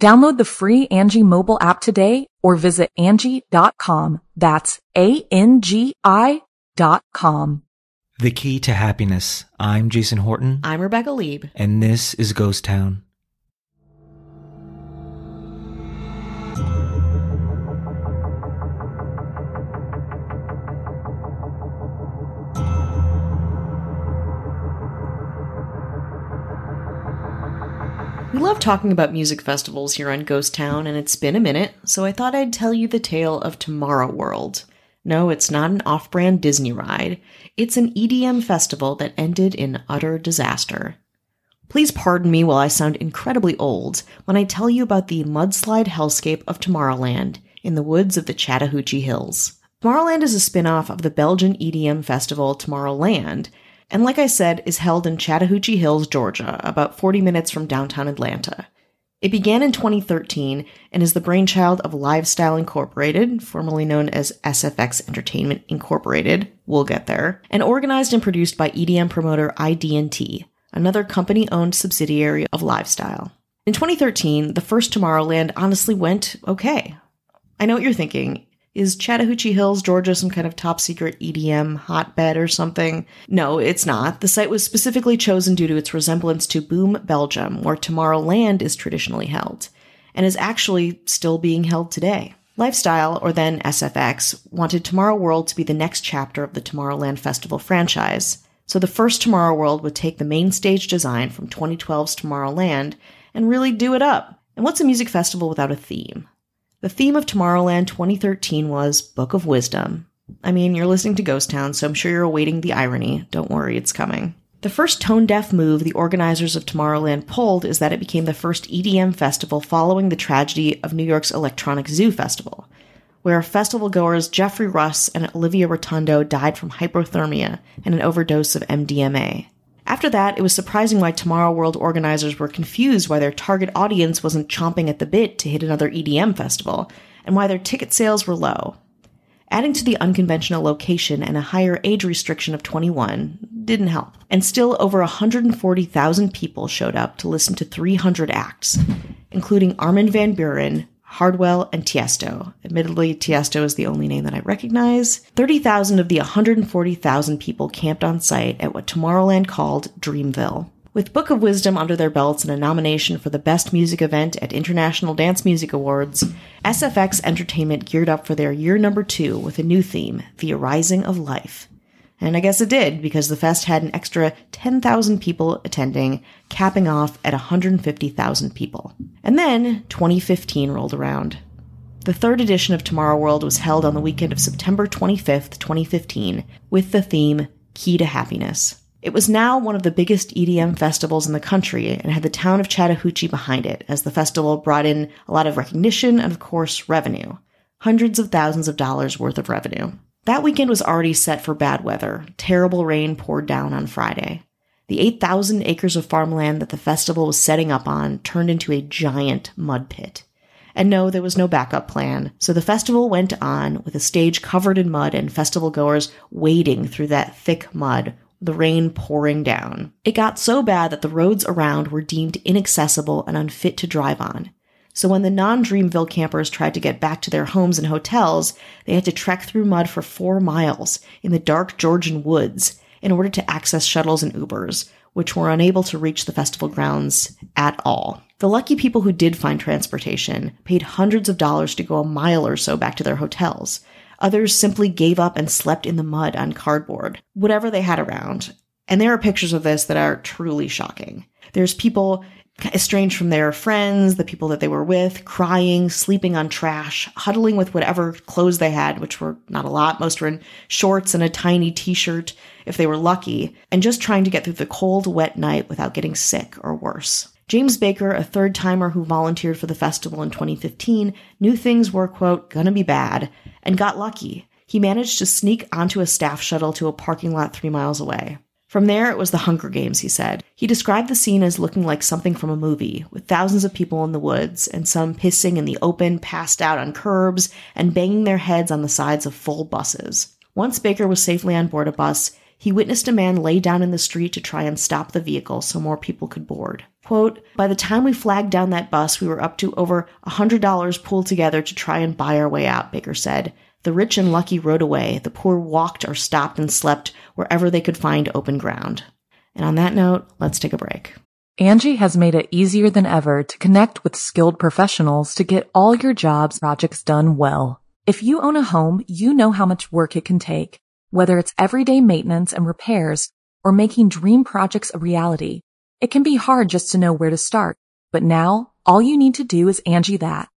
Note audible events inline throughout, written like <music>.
Download the free Angi mobile app today or visit Angi.com. That's A-N-G-I dot com. The Key to Happiness. I'm Jason Horton. I'm Rebecca Lieb. And this is Ghost Town. We love talking about music festivals here on Ghost Town, and it's been a minute, so I thought I'd tell you the tale of Tomorrow World. No, it's not an off brand Disney ride, it's an EDM festival that ended in utter disaster. Please pardon me while I sound incredibly old when I tell you about the mudslide hellscape of Tomorrowland in the woods of the Chattahoochee Hills. Tomorrowland is a spin off of the Belgian EDM festival Tomorrowland and like I said, is held in Chattahoochee Hills, Georgia, about 40 minutes from downtown Atlanta. It began in 2013 and is the brainchild of Livestyle Incorporated, formerly known as SFX Entertainment Incorporated, we'll get there, and organized and produced by EDM promoter ID&T, another company-owned subsidiary of Livestyle. In 2013, the first Tomorrowland honestly went okay. I know what you're thinking. Is Chattahoochee Hills, Georgia, some kind of top secret EDM hotbed or something? No, it's not. The site was specifically chosen due to its resemblance to Boom, Belgium, where Tomorrowland is traditionally held, and is actually still being held today. Livestyle, or then SFX, wanted Tomorrow World to be the next chapter of the Tomorrowland Festival franchise. So the first Tomorrow World would take the main stage design from 2012's Tomorrowland and really do it up. And what's a music festival without a theme? The theme of Tomorrowland 2013 was Book of Wisdom. I mean, you're listening to Ghost Town, so I'm sure you're awaiting the irony. Don't worry, it's coming. The first tone deaf move the organizers of Tomorrowland pulled is that it became the first EDM festival following the tragedy of New York's Electronic Zoo Festival, where festival goers Jeffrey Russ and Olivia Rotondo died from hypothermia and an overdose of MDMA. After that, it was surprising why Tomorrow World organizers were confused why their target audience wasn't chomping at the bit to hit another EDM festival, and why their ticket sales were low. Adding to the unconventional location and a higher age restriction of 21 didn't help. And still over 140,000 people showed up to listen to 300 acts, including Armin van Buuren, Hardwell, and Tiesto. Admittedly, Tiesto is the only name that I recognize. 30,000 of the 140,000 people camped on site at what Tomorrowland called Dreamville. With Book of Wisdom under their belts and a nomination for the Best Music Event at International Dance Music Awards, SFX Entertainment geared up for their year number two with a new theme, The Arising of Life. And I guess it did, because the fest had an extra 10,000 people attending, capping off at 150,000 people. And then 2015 rolled around. The third edition of Tomorrow World was held on the weekend of September 25th, 2015, with the theme Key to Happiness. It was now one of the biggest EDM festivals in the country and had the town of Chattahoochee behind it, as the festival brought in a lot of recognition and, of course, revenue. Hundreds of thousands of dollars worth of revenue. That weekend was already set for bad weather. Terrible rain poured down on Friday. The 8,000 acres of farmland that the festival was setting up on turned into a giant mud pit. And no, there was no backup plan, so the festival went on with a stage covered in mud and festival goers wading through that thick mud, the rain pouring down. It got so bad that the roads around were deemed inaccessible and unfit to drive on. So when the non Dreamville campers tried to get back to their homes and hotels, they had to trek through mud for four miles in the dark Georgian woods in order to access shuttles and Ubers, which were unable to reach the festival grounds at all. The lucky people who did find transportation paid hundreds of dollars to go a mile or so back to their hotels. Others simply gave up and slept in the mud on cardboard, whatever they had around. And there are pictures of this that are truly shocking. There's people estranged from their friends, the people that they were with, crying, sleeping on trash, huddling with whatever clothes they had, which were not a lot. Most were in shorts and a tiny t-shirt if they were lucky, and just trying to get through the cold, wet night without getting sick or worse. James Baker, a third timer who volunteered for the festival in 2015, knew things were, quote, gonna be bad, and got lucky. He managed to sneak onto a staff shuttle to a parking lot three miles away. From there, it was the Hunger Games, he said. He described the scene as looking like something from a movie, with thousands of people in the woods, and some pissing in the open, passed out on curbs, and banging their heads on the sides of full buses. Once Baker was safely on board a bus, he witnessed a man lay down in the street to try and stop the vehicle so more people could board. Quote, by the time we flagged down that bus, we were up to over a $100 pooled together to try and buy our way out, Baker said. The rich and lucky rode away. The poor walked or stopped and slept wherever they could find open ground. And on that note, let's take a break. Angi has made it easier than ever to connect with skilled professionals to get all your jobs projects done well. If you own a home, you know how much work it can take, whether it's everyday maintenance and repairs or making dream projects a reality. It can be hard just to know where to start, but now all you need to do is Angi that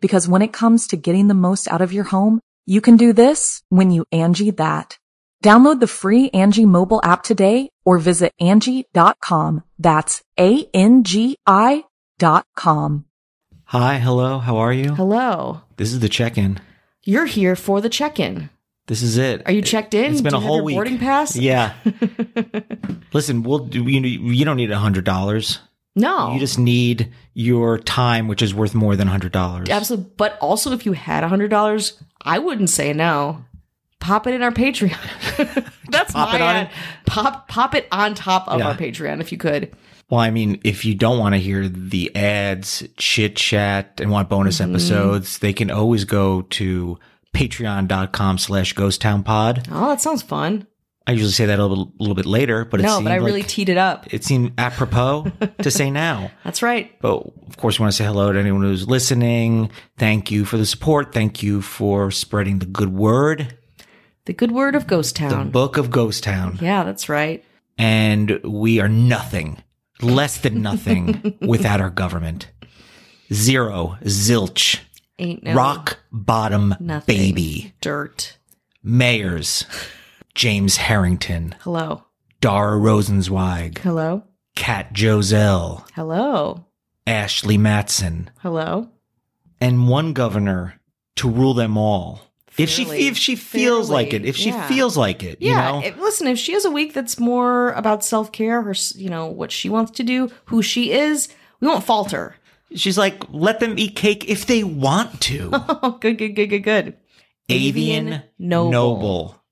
Because when it comes to getting the most out of your home, you can do this when you Angi that. Download the free Angi mobile app today or visit Angi.com. That's A-N-G-I dot com. Hi, hello, how are you? Hello. This is the check-in. You're here for the check-in. This is it. Are you checked in? It's been Do a you have whole your week. boarding pass? Yeah. <laughs> Listen, we'll do. You, you don't need a hundred dollars. No. You just need your time, which is worth more than a hundred dollars. Absolutely. But also, if you had a hundred dollars, I wouldn't say no. Pop it in our Patreon. <laughs> That's Pop my it on ad. Pop pop it on top of Yeah. our Patreon if you could. Well, I mean, if you don't want to hear the ads, chit chat, and want bonus Mm-hmm. episodes, they can always go to patreon.com slash ghost town pod. Oh, that sounds fun. I usually say that a little, little bit later, but it no, but I really teed it up. it seemed apropos to say <laughs> now. That's right. But of course, we want to say hello to anyone who's listening. Thank you for the support. Thank you for spreading the good word. The good word of Ghost Town. The book of Ghost Town. yeah, that's right. And we are nothing, less than nothing <laughs> without our government. Zero, zilch, Ain't no rock bottom nothing. baby. dirt. Mayors, <laughs> James Harrington, Hello. Dara Rosenzweig, Hello. Kat Joselle, Hello. Ashley Matson, Hello. and one governor to rule them all. If she if she feels Fairly. like it, if she Yeah. feels like it, you Yeah. know, if- listen, if she has a week that's more about self care, her, you know, what she wants to do, who she is, we won't falter. she's like, let them eat cake if they want to. <laughs> Oh, good, good, good, good, good. Avian Noble. Noble.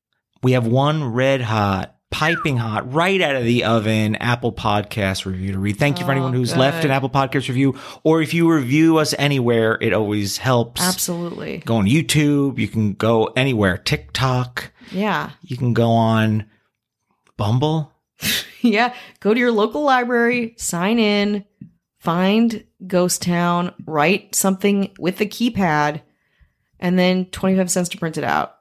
We have one red hot, piping hot, right out of the oven Apple Podcast review to read. Thank you for Oh, anyone who's good. left an Apple Podcast review, or if you review us anywhere, it always helps. Absolutely. Go on YouTube. You can go anywhere. TikTok. Yeah. You can go on Bumble. <laughs> Yeah. Go to your local library, sign in, find Ghost Town, write something with the keypad, and then 25 cents to print it out.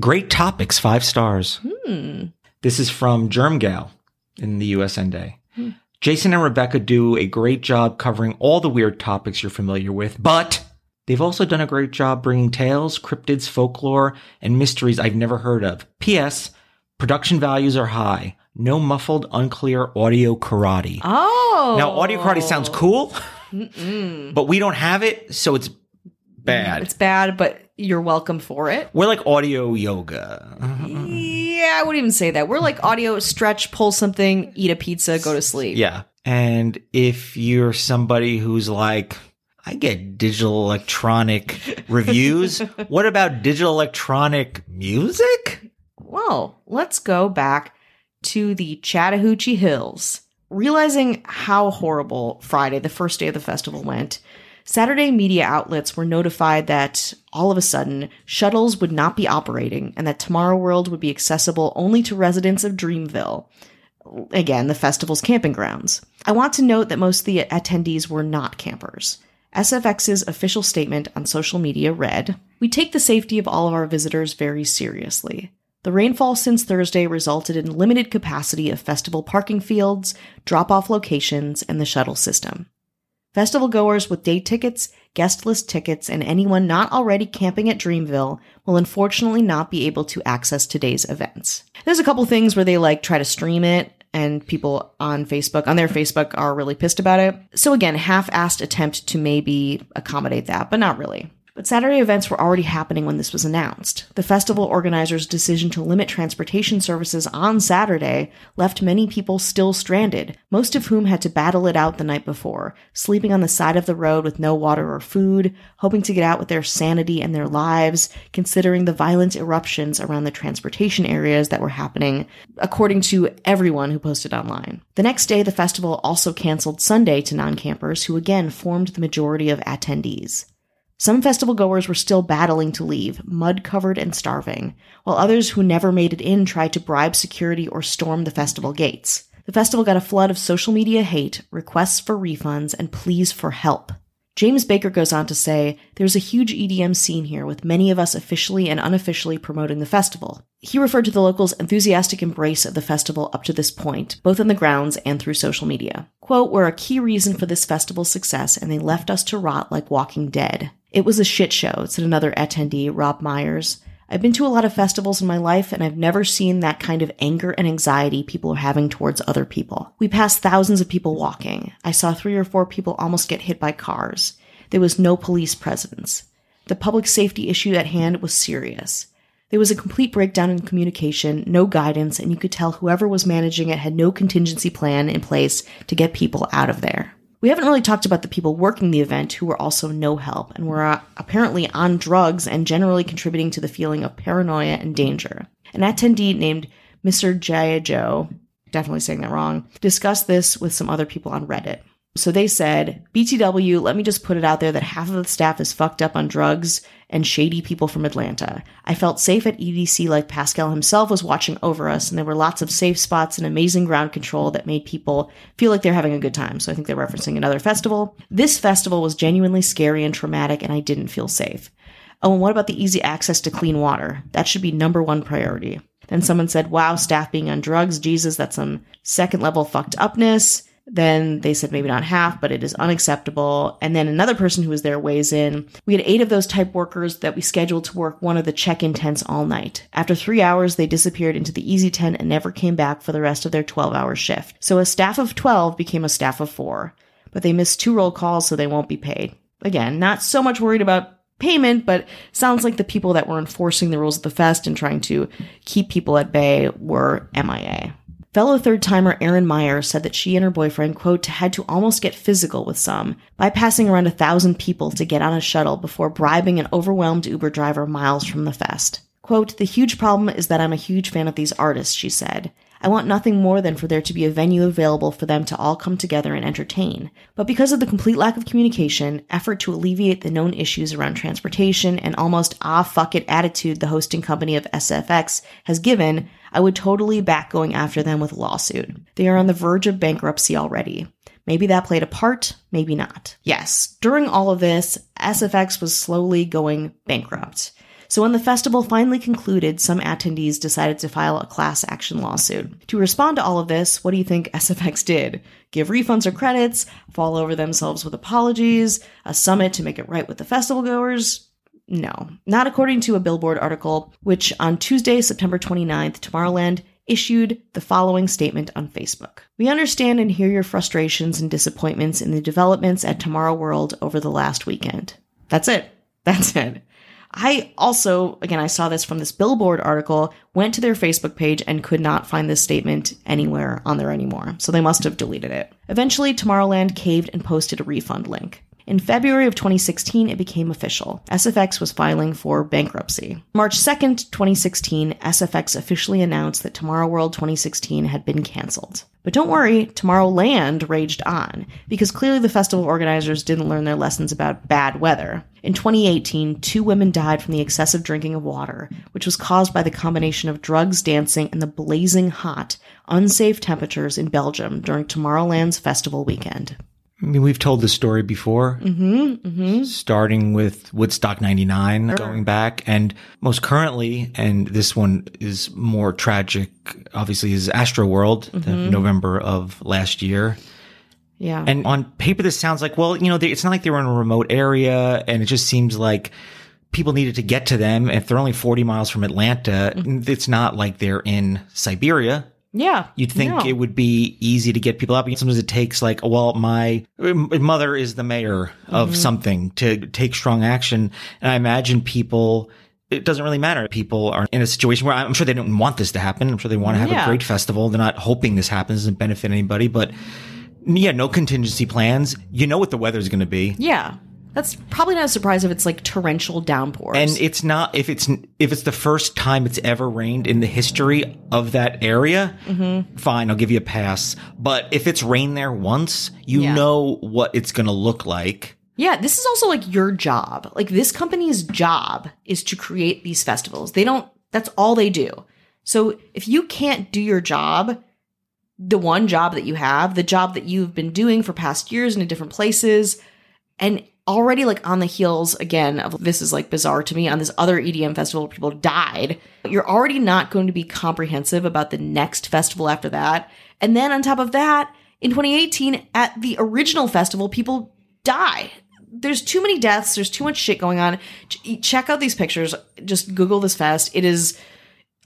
Great topics, five stars. Hmm. This is from Germgal in the USN Day. Jason and Rebecca do a great job covering all the weird topics you're familiar with, but they've also done a great job bringing tales, cryptids, folklore, and mysteries I've never heard of. P.S. Production values are high. No muffled, unclear audio karate. Oh. Now, audio karate sounds cool, Mm-mm. but we don't have it, so it's bad. It's bad, but you're welcome for it. We're like audio yoga. Yeah, I wouldn't even say that. We're like audio stretch, pull something, eat a pizza, go to sleep. Yeah. And if you're somebody who's like, I get digital electronic <laughs> reviews, what about digital electronic music? well, let's go back to the Chattahoochee Hills. Realizing how horrible Friday, the first day of the festival, went, Saturday media outlets were notified that all of a sudden shuttles would not be operating and that Tomorrow World would be accessible only to residents of Dreamville. Again, the festival's camping grounds. I want to note that most of the attendees were not campers. SFX's official statement on social media read We take the safety of all of our visitors very seriously. The rainfall since Thursday resulted in limited capacity of festival parking fields, drop off locations, and the shuttle system. Festival goers with day tickets, guest list tickets, and anyone not already camping at Dreamville will unfortunately not be able to access today's events. There's a couple things where they like try to stream it and people on Facebook, on their Facebook, are really pissed about it. So again, half-assed attempt to maybe accommodate that, but not really. But Saturday events were already happening when this was announced. The festival organizers' decision to limit transportation services on Saturday left many people still stranded, most of whom had to battle it out the night before, sleeping on the side of the road with no water or food, hoping to get out with their sanity and their lives, considering the violent eruptions around the transportation areas that were happening, according to everyone who posted online. The next day, the festival also canceled Sunday to non campers, who again formed the majority of attendees. Some festival goers were still battling to leave, mud covered and starving, while others who never made it in tried to bribe security or storm the festival gates. The festival got a flood of social media hate, requests for refunds, and pleas for help. James Baker goes on to say, There's a huge EDM scene here with many of us officially and unofficially promoting the festival. He referred to the locals' enthusiastic embrace of the festival up to this point, both on the grounds and through social media. Quote, We're a key reason for this festival's success, and they left us to rot like walking dead. It was a shit show, said another attendee, Rob Myers. I've been to a lot of festivals in my life and I've never seen that kind of anger and anxiety people are having towards other people. We passed thousands of people walking. I saw three or four people almost get hit by cars. There was no police presence. The public safety issue at hand was serious. There was a complete breakdown in communication, no guidance, and you could tell whoever was managing it had no contingency plan in place to get people out of there. We haven't really talked about the people working the event who were also no help and were uh, apparently on drugs and generally contributing to the feeling of paranoia and danger. An attendee named Mr. Jayajo, definitely saying that wrong, discussed this with some other people on Reddit. So they said, BTW, let me just put it out there that half of the staff is fucked up on drugs and shady people from Atlanta. I felt safe at EDC like Pasquale himself was watching over us, and there were lots of safe spots and amazing ground control that made people feel like they're having a good time. So I think they're referencing another festival. This festival was genuinely scary and traumatic, and I didn't feel safe. Oh, and what about the easy access to clean water? That should be number one priority. Then someone said, wow, staff being on drugs, Jesus, that's some second level fucked upness. Then they said maybe not half, but it is unacceptable. And then another person who was there weighs in. We had eight of those type workers that we scheduled to work one of the check in tents all night. After three hours, they disappeared into the easy tent and never came back for the rest of their 12 hour shift. So a staff of 12 became a staff of four. But they missed two roll calls, so they won't be paid. Again, not so much worried about payment, but sounds like the people that were enforcing the rules of the fest and trying to keep people at bay were MIA. Fellow third timer Erin Meyer said that she and her boyfriend, quote, had to almost get physical with some, bypassing around a thousand people to get on a shuttle before bribing an overwhelmed Uber driver miles from the fest. Quote, the huge problem is that I'm a huge fan of these artists, she said. I want nothing more than for there to be a venue available for them to all come together and entertain. But because of the complete lack of communication, effort to alleviate the known issues around transportation, and almost ah fuck it attitude the hosting company of SFX has given, I would totally back going after them with a lawsuit. They are on the verge of bankruptcy already. Maybe that played a part, maybe not. Yes, during all of this, SFX was slowly going bankrupt. So when the festival finally concluded, some attendees decided to file a class action lawsuit. To respond to all of this, what do you think <laughs> SFX did? Give refunds or credits, fall over themselves with apologies, a summit to make it right with the festival goers? No, not according to a Billboard article, which on Tuesday, September 29th, Tomorrowland issued the following statement on Facebook. We understand and hear your frustrations and disappointments in the developments at Tomorrow World over the last weekend. That's it. <laughs> That's it. I also, again, I saw this from this Billboard article, went to their Facebook page and could not find this statement anywhere on there anymore. So they must have deleted it. Eventually, Tomorrowland caved and posted a refund link. In February of 2016, it became official. SFX was filing for bankruptcy. March 2nd, 2016, SFX officially announced that Tomorrow World 2016 had been canceled. But don't worry, Tomorrowland raged on, because clearly the festival organizers didn't learn their lessons about bad weather. In 2018, two women died from the excessive drinking of water, which was caused by the combination of drugs, dancing, and the blazing hot, unsafe temperatures in Belgium during Tomorrowland's festival weekend. I mean, we've told this story before, Mm-hmm, mm-hmm. starting with Woodstock 99, going back, and most currently, and this one is more tragic, obviously, is Astro World, the November of last year. Yeah. And on paper, this sounds like, well, you know, they, it's not like they were in a remote area, and it just seems like people needed to get to them. If they're only 40 miles from Atlanta, it's not like they're in Siberia. Yeah. You'd think No. it would be easy to get people up. Sometimes it takes like, well, my mother is the mayor of Mm-hmm. something to take strong action. And I imagine people, it doesn't really matter. People are in a situation where I'm sure they don't want this to happen. I'm sure they want to have Yeah. a great festival. They're not hoping this happens doesn't benefit anybody, but yeah, no contingency plans. You know what the weather's going to be. Yeah. That's probably not a surprise if it's like torrential downpours. And it's not if it's if it's the first time it's ever rained in the history of that area. Mm-hmm. Fine, I'll give you a pass. But if it's rained there once, you Yeah. know what it's going to look like. Yeah, this is also like your job. Like this company's job is to create these festivals. They don't that's all they do. So if you can't do your job, the one job that you have, the job that you've been doing for past years in different places, and already like on the heels again of this is like bizarre to me on this other EDM festival people died, you're already not going to be comprehensive about the next festival after that. And then on top of that, in 2018 at the original festival, people die. There's too many deaths. There's too much shit going on. Check out these pictures. Just Google this fest. It is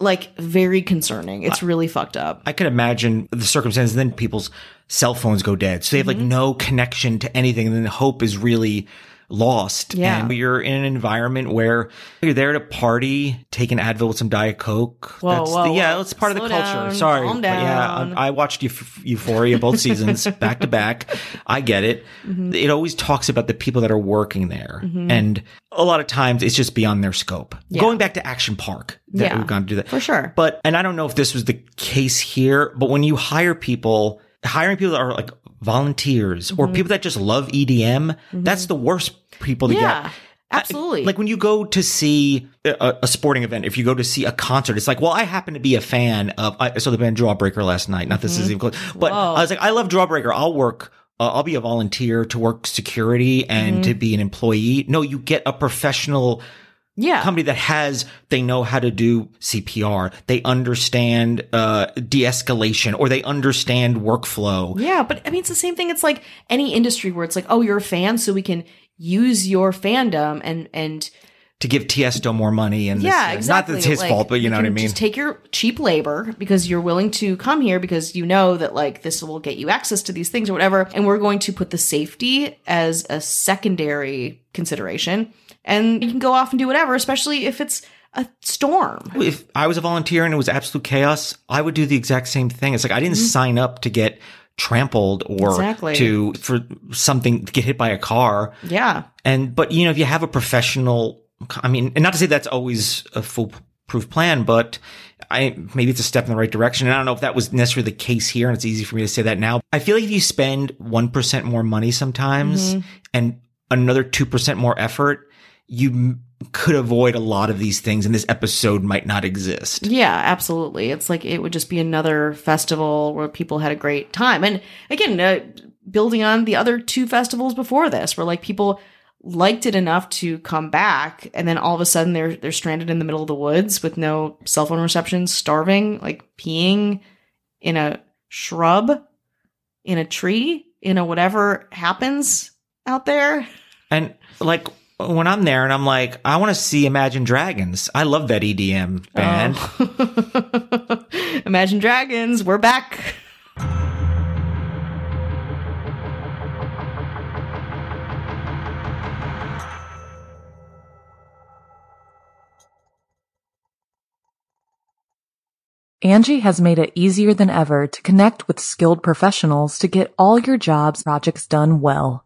like very concerning. It's really fucked up. I could imagine the circumstances. Then people's cell phones go dead, so they have like Mm-hmm. no connection to anything, and then the hope is really lost. Yeah. and you're in an environment where you're there to party, take an Advil with some Diet Coke. Whoa, That's whoa, the, yeah, it's part of the culture. down, Sorry, yeah. I, I watched Euph- Euphoria both seasons <laughs> back to back. I get it. Mm-hmm. It always talks about the people that are working there, and a lot of times it's just beyond their scope. Going back to Action Park, that Yeah. we've gone to do that For sure. but, and I don't know if this was the case here, but when you hire people, hiring people that are like volunteers Mm-hmm. or people that just love EDM, that's the worst people to Yeah, get. absolutely. Like when you go to see a, a sporting event, if you go to see a concert, it's like, well, I happen to be a fan of, I saw the band Jawbreaker last night. Not this is even close, but Mm-hmm. Whoa. I was like, I love Jawbreaker. I'll work. Uh, I'll be a volunteer to work security and Mm-hmm. to be an employee. No, you get a professional yeah. company that has they know how to do CPR, they understand uh de-escalation or they understand workflow. Yeah, but I mean, it's the same thing. It's like any industry where it's like, oh, you're a fan, so we can use your fandom and and To give Tiesto more money and this- yeah, exactly. Not that it's his Like, fault, but you know what I mean. Just take your cheap labor because you're willing to come here because you know that like this will get you access to these things or whatever, and we're going to put the safety as a secondary consideration, and you can go off and do whatever, especially if it's a storm. if I was a volunteer and it was absolute chaos, I would do the exact same thing. It's like I didn't sign up to get trampled or Mm-hmm. Exactly. to for something to get hit by a car. Yeah, And but you know, if you have a professional, I mean, and not to say that's always a foolproof plan, but I maybe it's a step in the right direction. And I don't know if that was necessarily the case here, and it's easy for me to say that now. I feel like if you spend one percent more money sometimes and another two percent more effort, you could avoid a lot of these things, and this episode might not exist. Yeah, absolutely. It's like it would just be another festival where people had a great time. And again, uh, building on the other two festivals before this, where like people liked it enough to come back, and then all of a sudden they're they're stranded in the middle of the woods with no cell phone reception, starving, like peeing in a shrub, in a tree, in a whatever happens out there. And like when I'm there, and I'm like, I want to see Imagine Dragons. I love that EDM band. Oh. <laughs> Imagine Dragons, we're back. Angi has made it easier than ever to connect with skilled professionals to get all your jobs projects done well.